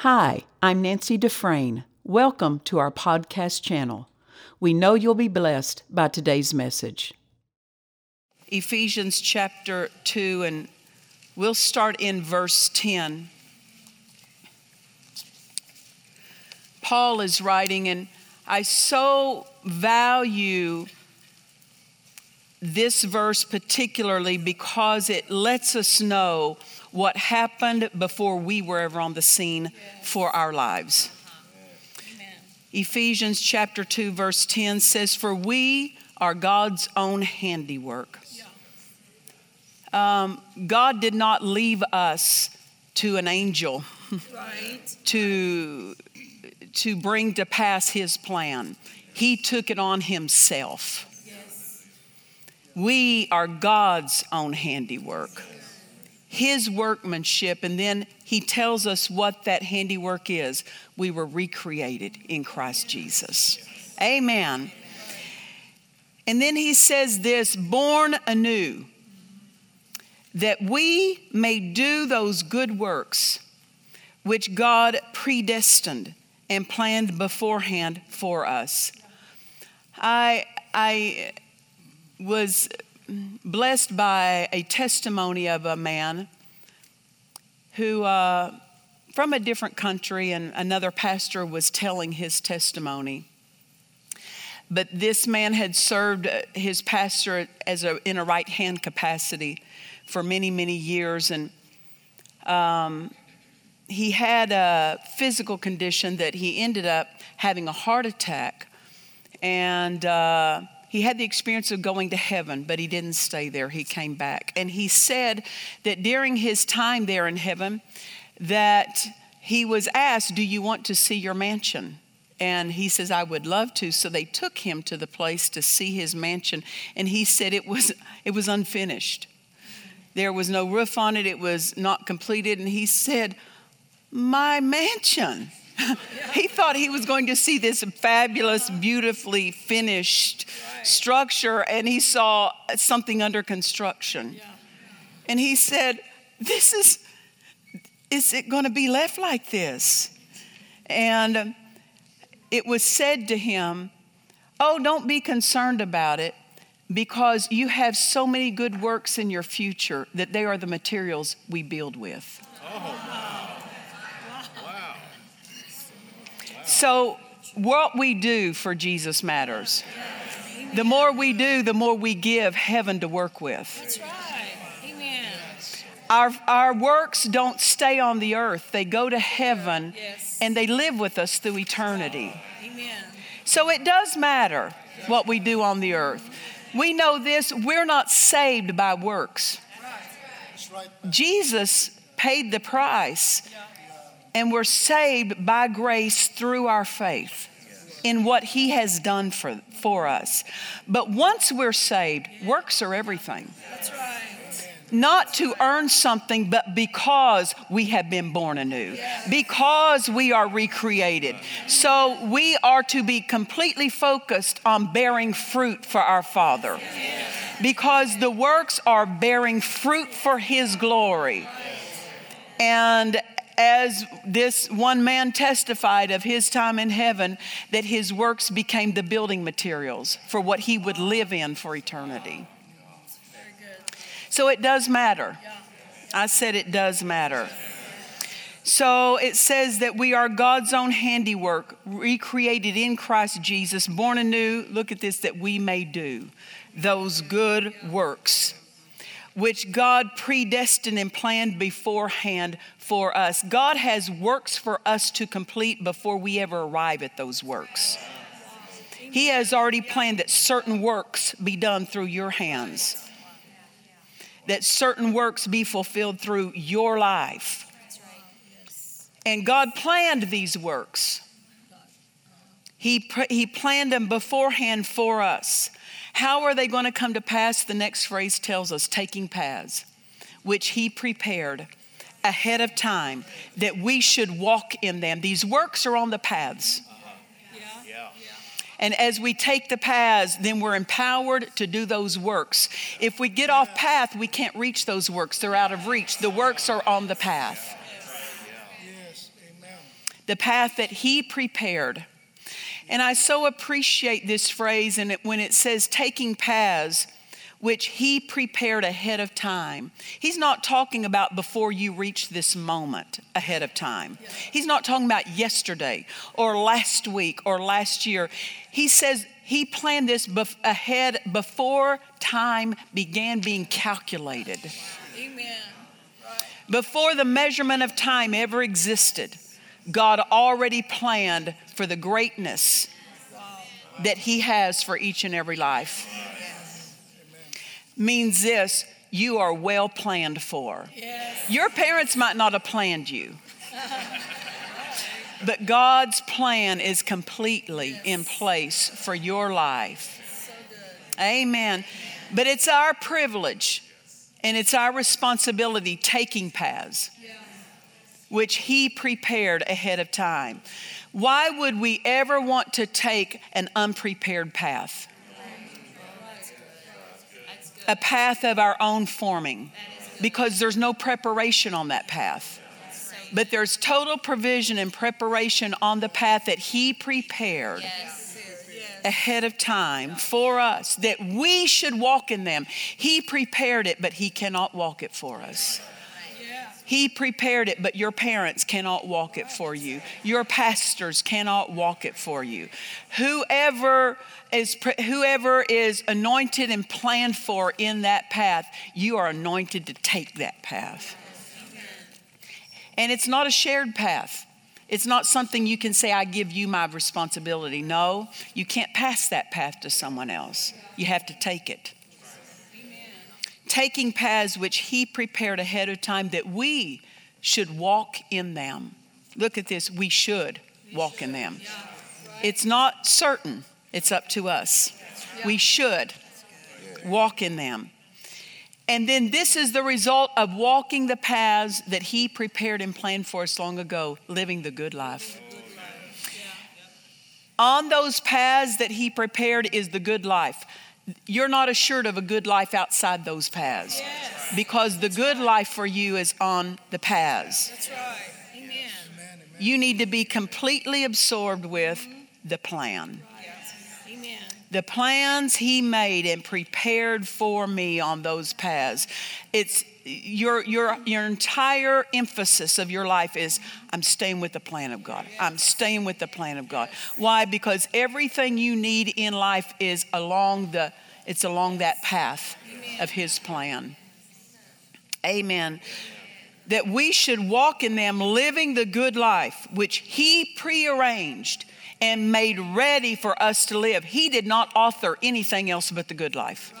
Hi, I'm Nancy Dufresne. Welcome to our podcast channel. We know you'll be blessed by today's message. Ephesians chapter 2, and we'll start in verse 10. Paul is writing, and I so value this verse particularly because it lets us know what happened before we were ever on the scene for our lives. Ephesians chapter 2, verse 10 says, For we are God's own handiwork. Um, God did not leave us to an angel right. to, to bring to pass his plan. He took it on himself. Yes. We are God's own handiwork his workmanship, and then he tells us what that handiwork is. We were recreated in Christ Jesus. Amen. And then he says this born anew, that we may do those good works which God predestined and planned beforehand for us. I, I was blessed by a testimony of a man who, uh, from a different country, and another pastor was telling his testimony. But this man had served his pastor as a, in a right hand capacity for many, many years. And um, he had a physical condition that he ended up having a heart attack. And uh, he had the experience of going to heaven, but he didn't stay there. He came back. And he said that during his time there in heaven, that he was asked, Do you want to see your mansion? And he says, I would love to. So they took him to the place to see his mansion. And he said it was, it was unfinished. There was no roof on it, it was not completed. And he said, My mansion. He thought he was going to see this fabulous, beautifully finished structure, and he saw something under construction. And he said, This is, is it going to be left like this? And it was said to him, Oh, don't be concerned about it because you have so many good works in your future that they are the materials we build with. Oh, So, what we do for Jesus matters. The more we do, the more we give heaven to work with. That's right. Amen. Our, our works don't stay on the earth, they go to heaven yes. and they live with us through eternity. Amen. So, it does matter what we do on the earth. We know this we're not saved by works. Jesus paid the price and we're saved by grace through our faith in what He has done for, for us. But once we're saved, works are everything. That's right. Not to earn something, but because we have been born anew, because we are recreated. So we are to be completely focused on bearing fruit for our Father, because the works are bearing fruit for His glory. And as this one man testified of his time in heaven, that his works became the building materials for what he would live in for eternity. So it does matter. I said it does matter. So it says that we are God's own handiwork, recreated in Christ Jesus, born anew. Look at this, that we may do those good works which God predestined and planned beforehand for us. God has works for us to complete before we ever arrive at those works. He has already planned that certain works be done through your hands, that certain works be fulfilled through your life. And God planned these works. He, he planned them beforehand for us. How are they going to come to pass? The next phrase tells us taking paths, which He prepared ahead of time that we should walk in them. These works are on the paths. And as we take the paths, then we're empowered to do those works. If we get off path, we can't reach those works. They're out of reach. The works are on the path. the path that He prepared. And I so appreciate this phrase and when it says taking paths which he prepared ahead of time. He's not talking about before you reach this moment ahead of time. He's not talking about yesterday or last week or last year. He says he planned this bef- ahead before time began being calculated. Amen. Before the measurement of time ever existed, God already planned for the greatness that He has for each and every life means this you are well planned for. Yes. Your parents might not have planned you, but God's plan is completely yes. in place for your life. So Amen. But it's our privilege and it's our responsibility taking paths which He prepared ahead of time. Why would we ever want to take an unprepared path? A path of our own forming because there's no preparation on that path. But there's total provision and preparation on the path that He prepared ahead of time for us that we should walk in them. He prepared it, but He cannot walk it for us. He prepared it, but your parents cannot walk it for you. Your pastors cannot walk it for you. Whoever is whoever is anointed and planned for in that path, you are anointed to take that path. And it's not a shared path. It's not something you can say, I give you my responsibility. No, you can't pass that path to someone else. You have to take it taking paths which He prepared ahead of time that we should walk in them. Look at this, we should walk in them. It's not certain, it's up to us. We should walk in them. And then this is the result of walking the paths that He prepared and planned for us long ago, living the good life. On those paths that He prepared is the good life you're not assured of a good life outside those paths. Yes. Because the good life for you is on the paths. That's right. Amen. You need to be completely absorbed with mm-hmm. the plan. Amen. The plans he made and prepared for me on those paths. It's your, your, your entire emphasis of your life is I'm staying with the plan of God. I'm staying with the plan of God. Why? Because everything you need in life is along the it's along that path of his plan. Amen. That we should walk in them living the good life which he prearranged and made ready for us to live. He did not author anything else but the good life.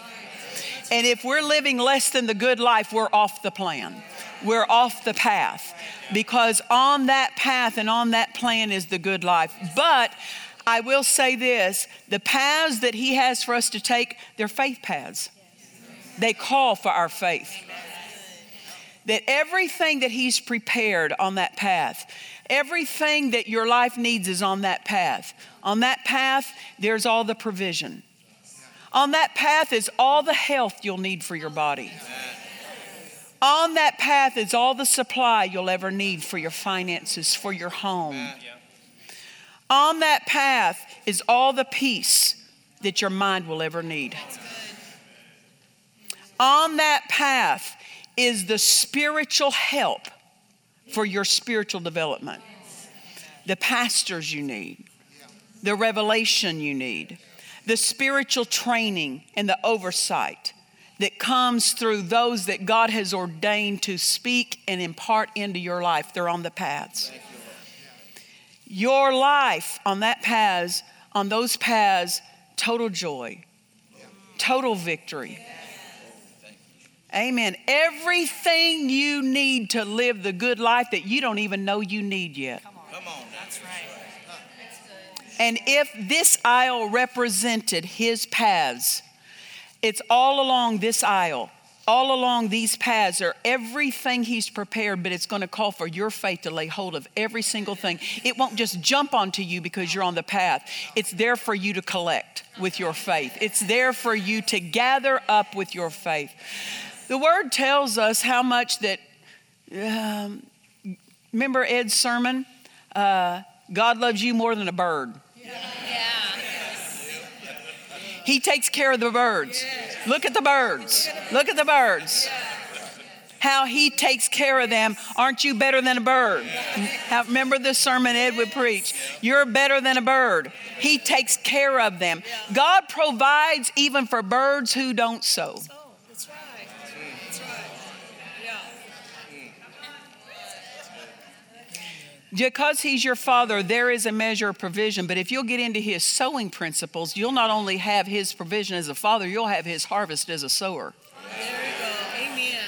And if we're living less than the good life, we're off the plan. We're off the path because on that path and on that plan is the good life. But I will say this the paths that He has for us to take, they're faith paths. They call for our faith. That everything that He's prepared on that path, everything that your life needs is on that path. On that path, there's all the provision. On that path is all the health you'll need for your body. On that path is all the supply you'll ever need for your finances, for your home. On that path is all the peace that your mind will ever need. On that path is the spiritual help for your spiritual development, the pastors you need, the revelation you need, the spiritual training and the oversight that comes through those that God has ordained to speak and impart into your life. They're on the paths. Your life on that paths, on those paths, total joy, total victory. Amen. Everything you need to live the good life that you don't even know you need yet. Come on. That's right. And if this aisle represented his paths, it's all along this aisle, all along these paths are everything he's prepared, but it's going to call for your faith to lay hold of every single thing. It won't just jump onto you because you're on the path, it's there for you to collect with your faith, it's there for you to gather up with your faith. The word tells us how much that, um, remember Ed's sermon? uh, God loves you more than a bird. He takes care of the birds. Look at the birds. Look at the birds. How he takes care of them. Aren't you better than a bird? Remember the sermon Ed would preach. You're better than a bird. He takes care of them. God provides even for birds who don't sow. Oh, that's right. That's right. Yeah. Because he's your father, there is a measure of provision. But if you'll get into his sowing principles, you'll not only have his provision as a father, you'll have his harvest as a sower. There go. Amen.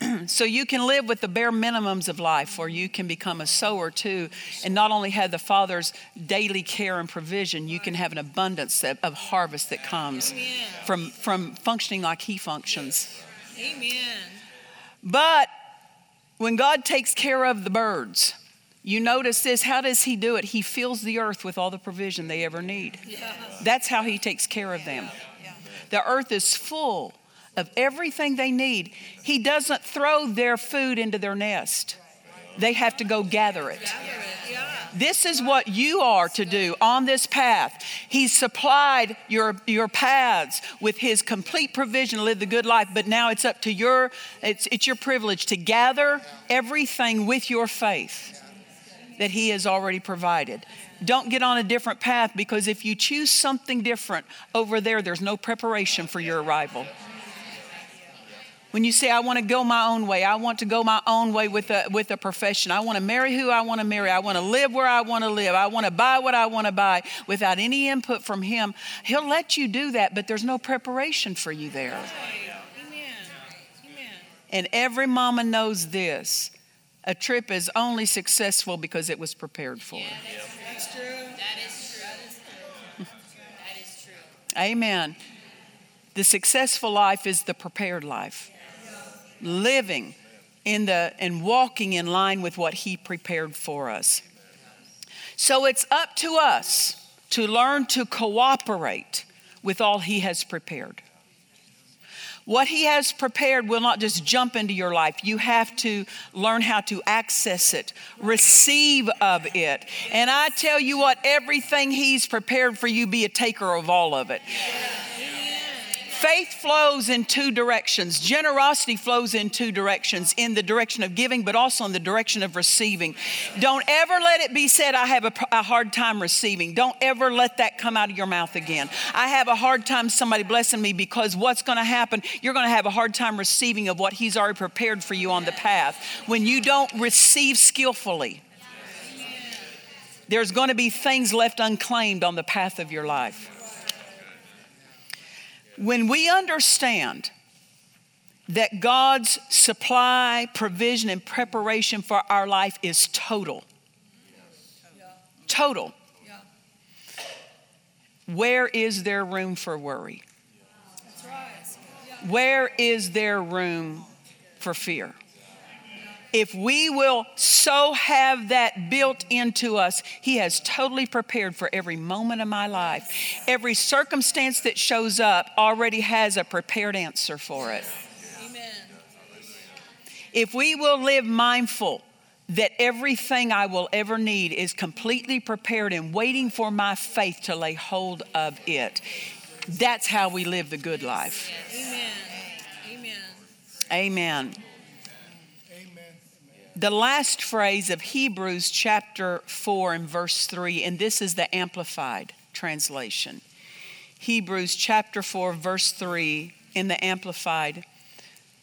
Amen. So you can live with the bare minimums of life, or you can become a sower too, and not only have the father's daily care and provision, you can have an abundance of, of harvest that comes from, from functioning like he functions. Amen. But when God takes care of the birds, you notice this how does He do it? He fills the earth with all the provision they ever need. That's how He takes care of them. The earth is full of everything they need. He doesn't throw their food into their nest, they have to go gather it. This is what you are to do on this path. He's supplied your, your paths with His complete provision to live the good life, but now it's up to your, it's, it's your privilege to gather everything with your faith that He has already provided. Don't get on a different path because if you choose something different over there, there's no preparation for your arrival. When you say, I want to go my own way, I want to go my own way with a, with a profession, I want to marry who I want to marry, I want to live where I want to live, I want to buy what I want to buy without any input from Him, He'll let you do that, but there's no preparation for you there. And every mama knows this a trip is only successful because it was prepared for. That's true. That is true. That is true. Amen. The successful life is the prepared life. Living in the and walking in line with what he prepared for us. So it's up to us to learn to cooperate with all he has prepared. What he has prepared will not just jump into your life. You have to learn how to access it, receive of it. And I tell you what, everything he's prepared for you, be a taker of all of it. Faith flows in two directions. Generosity flows in two directions in the direction of giving, but also in the direction of receiving. Don't ever let it be said, I have a, a, hard time receiving. Don't ever let that come out of your mouth again. I have a hard time somebody blessing me because what's going to happen? You're going to have a hard time receiving of what He's already prepared for you on the path. When you don't receive skillfully, there's going to be things left unclaimed on the path of your life. When we understand that God's supply, provision, and preparation for our life is total, total, where is there room for worry? Where is there room for fear? If we will so have that built into us, He has totally prepared for every moment of my life. Every circumstance that shows up already has a prepared answer for it. Amen. If we will live mindful that everything I will ever need is completely prepared and waiting for my faith to lay hold of it, that's how we live the good life. Amen. Amen. Amen. The last phrase of Hebrews chapter 4 and verse 3, and this is the Amplified translation. Hebrews chapter 4, verse 3 in the Amplified.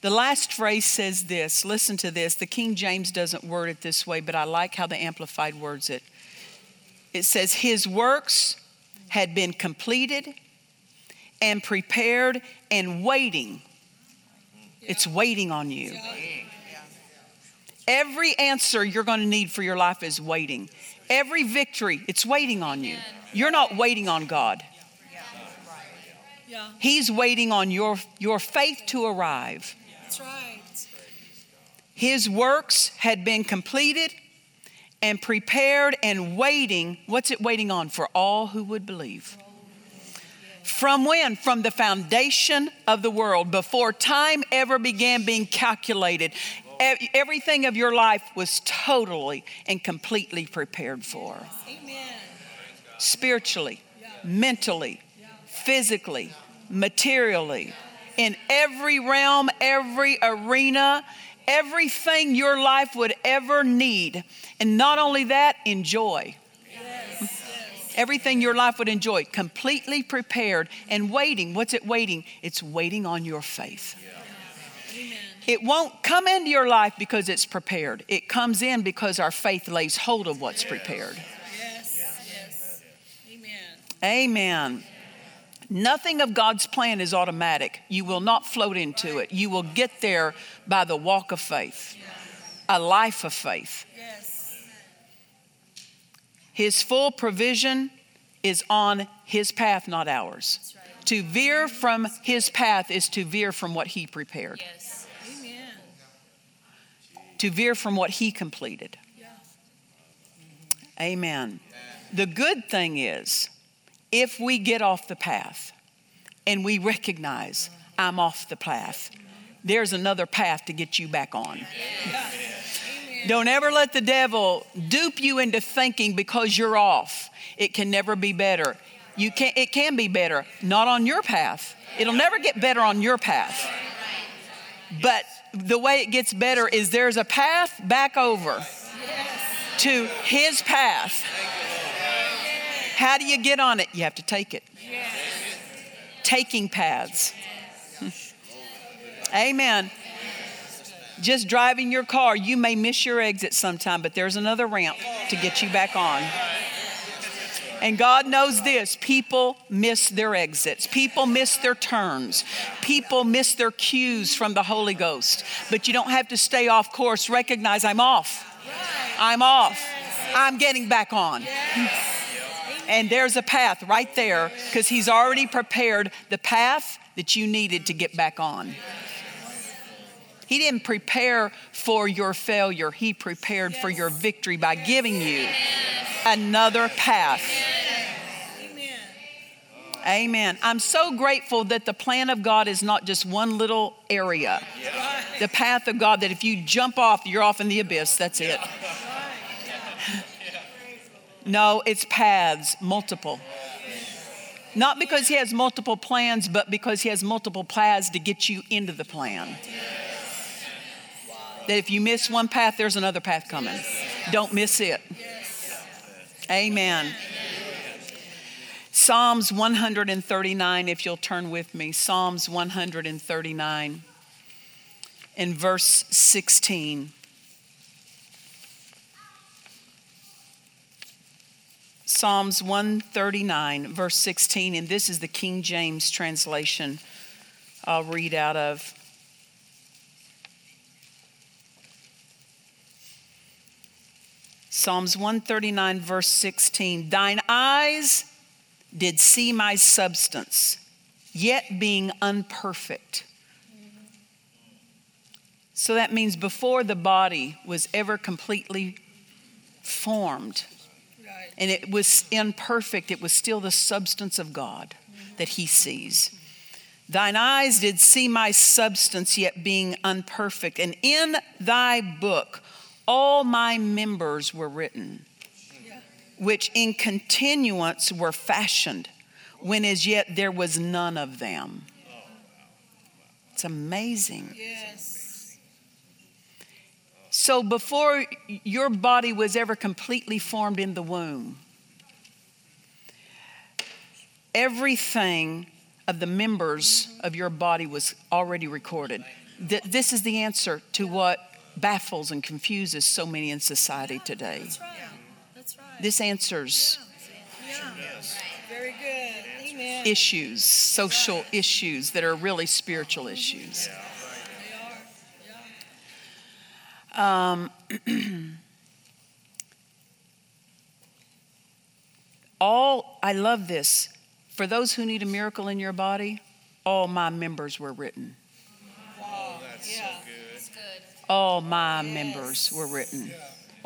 The last phrase says this listen to this. The King James doesn't word it this way, but I like how the Amplified words it. It says, His works had been completed and prepared and waiting. It's waiting on you. Every answer you're going to need for your life is waiting. Every victory, it's waiting on you. You're not waiting on God. He's waiting on your, your faith to arrive. That's right. His works had been completed and prepared and waiting. What's it waiting on? For all who would believe. From when? From the foundation of the world, before time ever began being calculated. Everything of your life was totally and completely prepared for. Amen. Spiritually, mentally, physically, materially, in every realm, every arena, everything your life would ever need. And not only that, enjoy. Everything your life would enjoy, completely prepared and waiting. What's it waiting? It's waiting on your faith. It won't come into your life because it's prepared. It comes in because our faith lays hold of what's prepared. Yes. Yes. Amen. Amen. Nothing of God's plan is automatic. You will not float into it. You will get there by the walk of faith, a life of faith. Yes. His full provision is on His path, not ours. To veer from His path is to veer from what He prepared, Yes. Amen. to veer from what He completed. Yeah. Amen. The good thing is, if we get off the path and we recognize I'm off the path, there's another path to get you back on. Don't ever let the devil dupe you into thinking because you're off, it can never be better. You can it can be better, not on your path. It'll never get better on your path. But the way it gets better is there's a path back over to his path. How do you get on it? You have to take it. Taking paths. Amen. Just driving your car, you may miss your exit sometime, but there's another ramp to get you back on. And God knows this people miss their exits, people miss their turns, people miss their cues from the Holy Ghost. But you don't have to stay off course. Recognize I'm off. I'm off. I'm getting back on. And there's a path right there because He's already prepared the path that you needed to get back on. He didn't prepare for your failure, He prepared for your victory by giving you another path. Amen. I'm so grateful that the plan of God is not just one little area. The path of God, that if you jump off, you're off in the abyss. That's it. No, it's paths, multiple. Not because He has multiple plans, but because He has multiple paths to get you into the plan. That if you miss one path, there's another path coming. Don't miss it. Amen. Psalms 139, if you'll turn with me. Psalms 139 in verse 16. Psalms 139, verse 16, and this is the King James translation I'll read out of. Psalms 139, verse 16 Thine eyes did see my substance, yet being unperfect. So that means before the body was ever completely formed Right. and it was imperfect, it was still the substance of God that he sees. Thine eyes did see my substance, yet being unperfect, and in thy book all my members were written, which in continuance were fashioned, when as yet there was none of them. It's amazing. Yes. So before your body was ever completely formed in the womb, everything of the members of your body was already recorded. Th- This is the answer to what baffles and confuses so many in society today. Right. This answers Very good. Amen. issues, social issues that are really spiritual issues. They are. Yeah. Um, all, I love this. For those who need a miracle in your body, all my members were written. Yeah. It's good. All my members were written.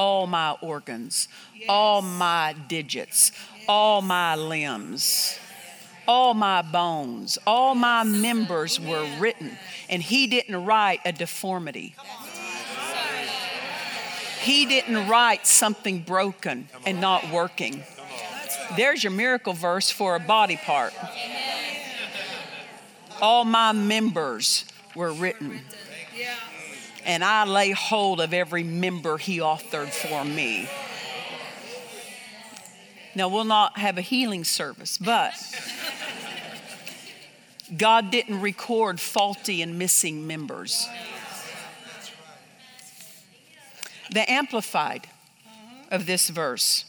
All my organs, all my digits, all my limbs, all my bones, all my members were written. And he didn't write a deformity. He didn't write something broken and not working. There's your miracle verse for a body part. All my members were written. And I lay hold of every member he authored for me. Now, we'll not have a healing service, but God didn't record faulty and missing members. The Amplified of this verse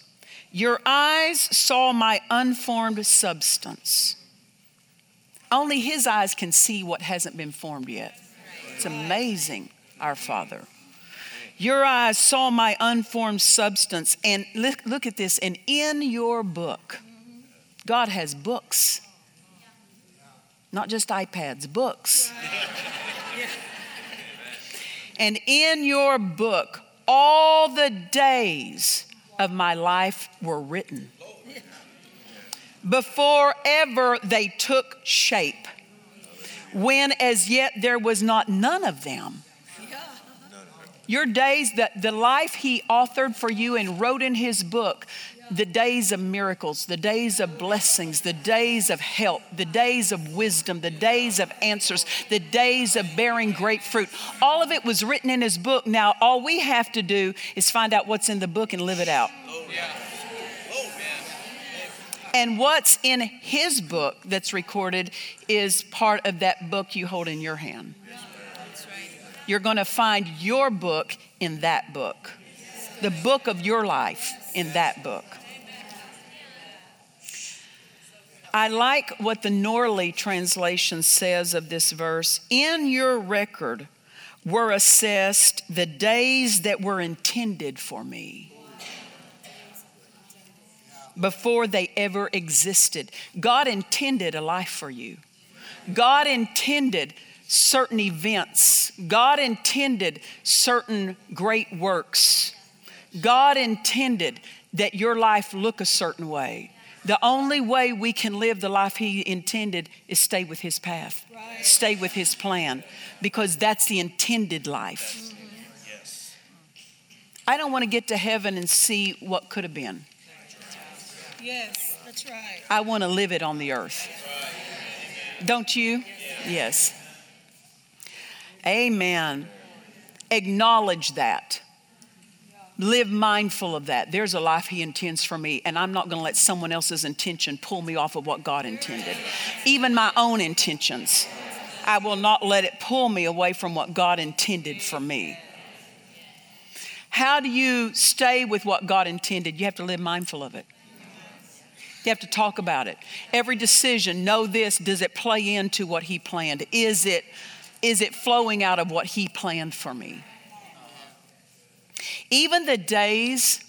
Your eyes saw my unformed substance. Only His eyes can see what hasn't been formed yet. It's amazing, our Father. Your eyes saw my unformed substance. And look, look at this. And in your book, God has books, not just iPads, books. And in your book, all the days of my life were written. Before ever they took shape, when as yet there was not none of them. Your days, that the life He authored for you and wrote in His book, the days of miracles, the days of blessings, the days of help, the days of wisdom, the days of answers, the days of bearing great fruit. All of it was written in His book. Now, all we have to do is find out what's in the book and live it out. And what's in His book that's recorded is part of that book you hold in your hand. You're going to find your book in that book, the book of your life in that book. I like what the Norlie translation says of this verse. In your record were assessed the days that were intended for me before they ever existed. God intended a life for you. God intended certain events. God intended certain great works. God intended that your life look a certain way. The only way we can live the life He intended is stay with His path, right. stay with His plan, because that's the intended life. Yes. I don't want to get to heaven and see what could have been. Yes, that's right. I want to live it on the earth. Don't you? Yes. Amen. Acknowledge that. Live mindful of that. There's a life He intends for me, and I'm not going to let someone else's intention pull me off of what God intended. Even my own intentions, I will not let it pull me away from what God intended for me. How do you stay with what God intended? You have to live mindful of it. You have to talk about it. Every decision, know this does it play into what He planned? Is it is it flowing out of what He planned for me? Even the days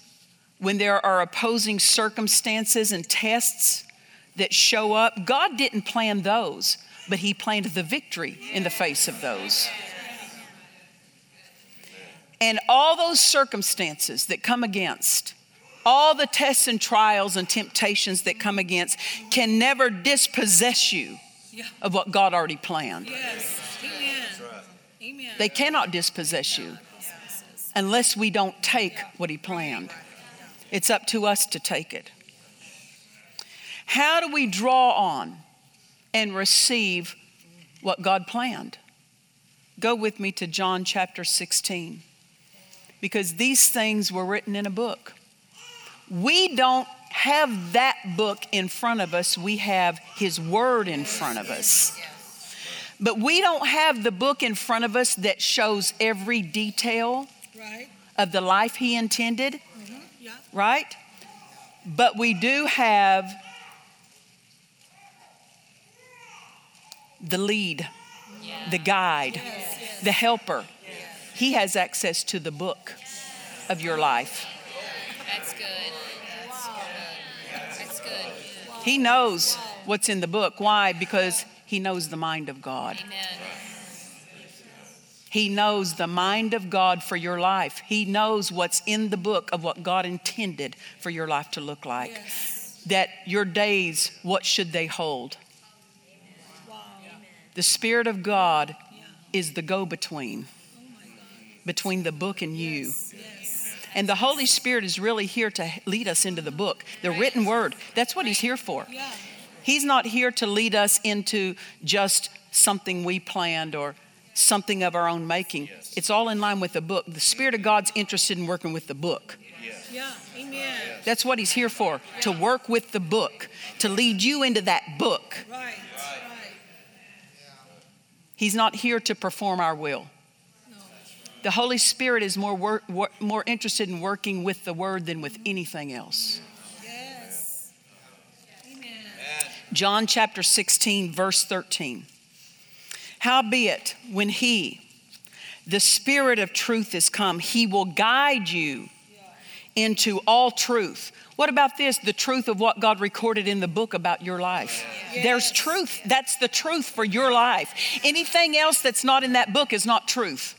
when there are opposing circumstances and tests that show up, God didn't plan those, but He planned the victory in the face of those. And all those circumstances that come against, all the tests and trials and temptations that come against, can never dispossess you of what God already planned. Yes. They cannot dispossess you unless we don't take what He planned. It's up to us to take it. How do we draw on and receive what God planned? Go with me to John chapter 16 because these things were written in a book. We don't have that book in front of us, we have His Word in front of us. But we don't have the book in front of us that shows every detail right. of the life he intended, mm-hmm. yeah. right? But we do have the lead, yeah. the guide, yes, yes. the helper. Yes. He has access to the book of your life. That's good. That's good. That's good. He knows what's in the book. Why? Because he knows the mind of God. Amen. He knows the mind of God for your life. He knows what's in the book of what God intended for your life to look like. Yes. That your days, what should they hold? Wow. The Spirit of God yeah. is the go between, oh between the book and you. Yes. Yes. And the Holy Spirit is really here to lead us into the book, the written word. That's what He's here for. Yeah. He's not here to lead us into just something we planned or something of our own making. It's all in line with the book. The Spirit of God's interested in working with the book. Yeah. Amen. That's what He's here for to work with the book, to lead you into that book. Right. Right. He's not here to perform our will. No. The Holy Spirit is more, wor- wor- more interested in working with the Word than with anything else. Yes. Amen. John chapter 16, verse 13. Howbeit, when He, the Spirit of truth, is come, He will guide you into all truth. What about this? The truth of what God recorded in the book about your life. There's truth. That's the truth for your life. Anything else that's not in that book is not truth.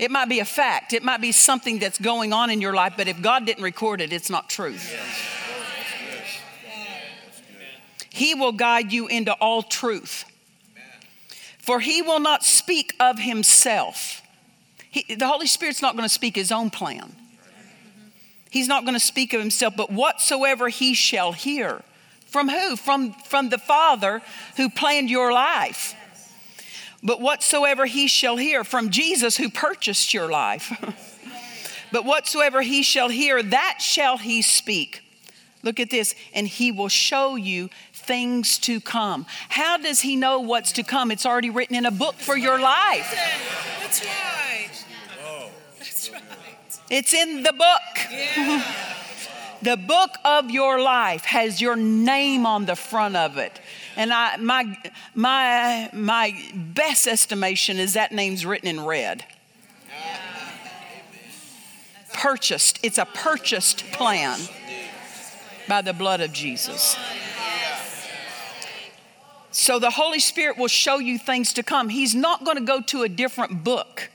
It might be a fact, it might be something that's going on in your life, but if God didn't record it, it's not truth. He will guide you into all truth. For he will not speak of himself. He, the Holy Spirit's not going to speak his own plan. He's not going to speak of himself, but whatsoever he shall hear. From who? From, from the Father who planned your life. But whatsoever he shall hear from Jesus who purchased your life. but whatsoever he shall hear, that shall he speak. Look at this, and he will show you things to come. How does he know what's to come? It's already written in a book for your life. That's right. That's right. It's in the book. Yeah. The book of your life has your name on the front of it. And I, my, my, my best estimation is that name's written in red. Purchased. It's a purchased plan by the blood of Jesus. So the Holy Spirit will show you things to come. He's not going to go to a different book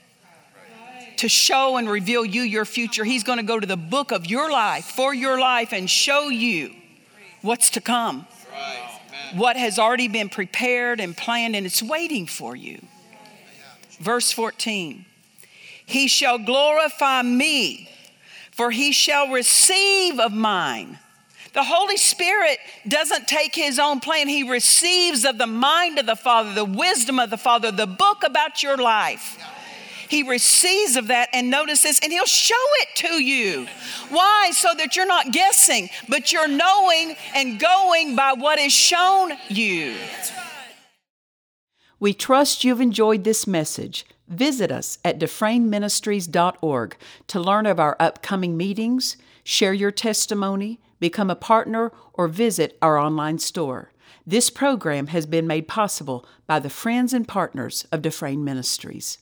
to show and reveal you your future. He's going to go to the book of your life for your life and show you what's to come. What has already been prepared and planned and it's waiting for you. Verse 14 He shall glorify me, for he shall receive of mine. The Holy Spirit doesn't take his own plan. He receives of the mind of the Father, the wisdom of the Father, the book about your life. He receives of that, and notice this, and He'll show it to you. Why? So that you're not guessing, but you're knowing and going by what is shown you. We trust you've enjoyed this message. Visit us at dufresneministries.org to learn of our upcoming meetings, share your testimony, become a partner, or visit our online store. This program has been made possible by the friends and partners of Dufresne Ministries.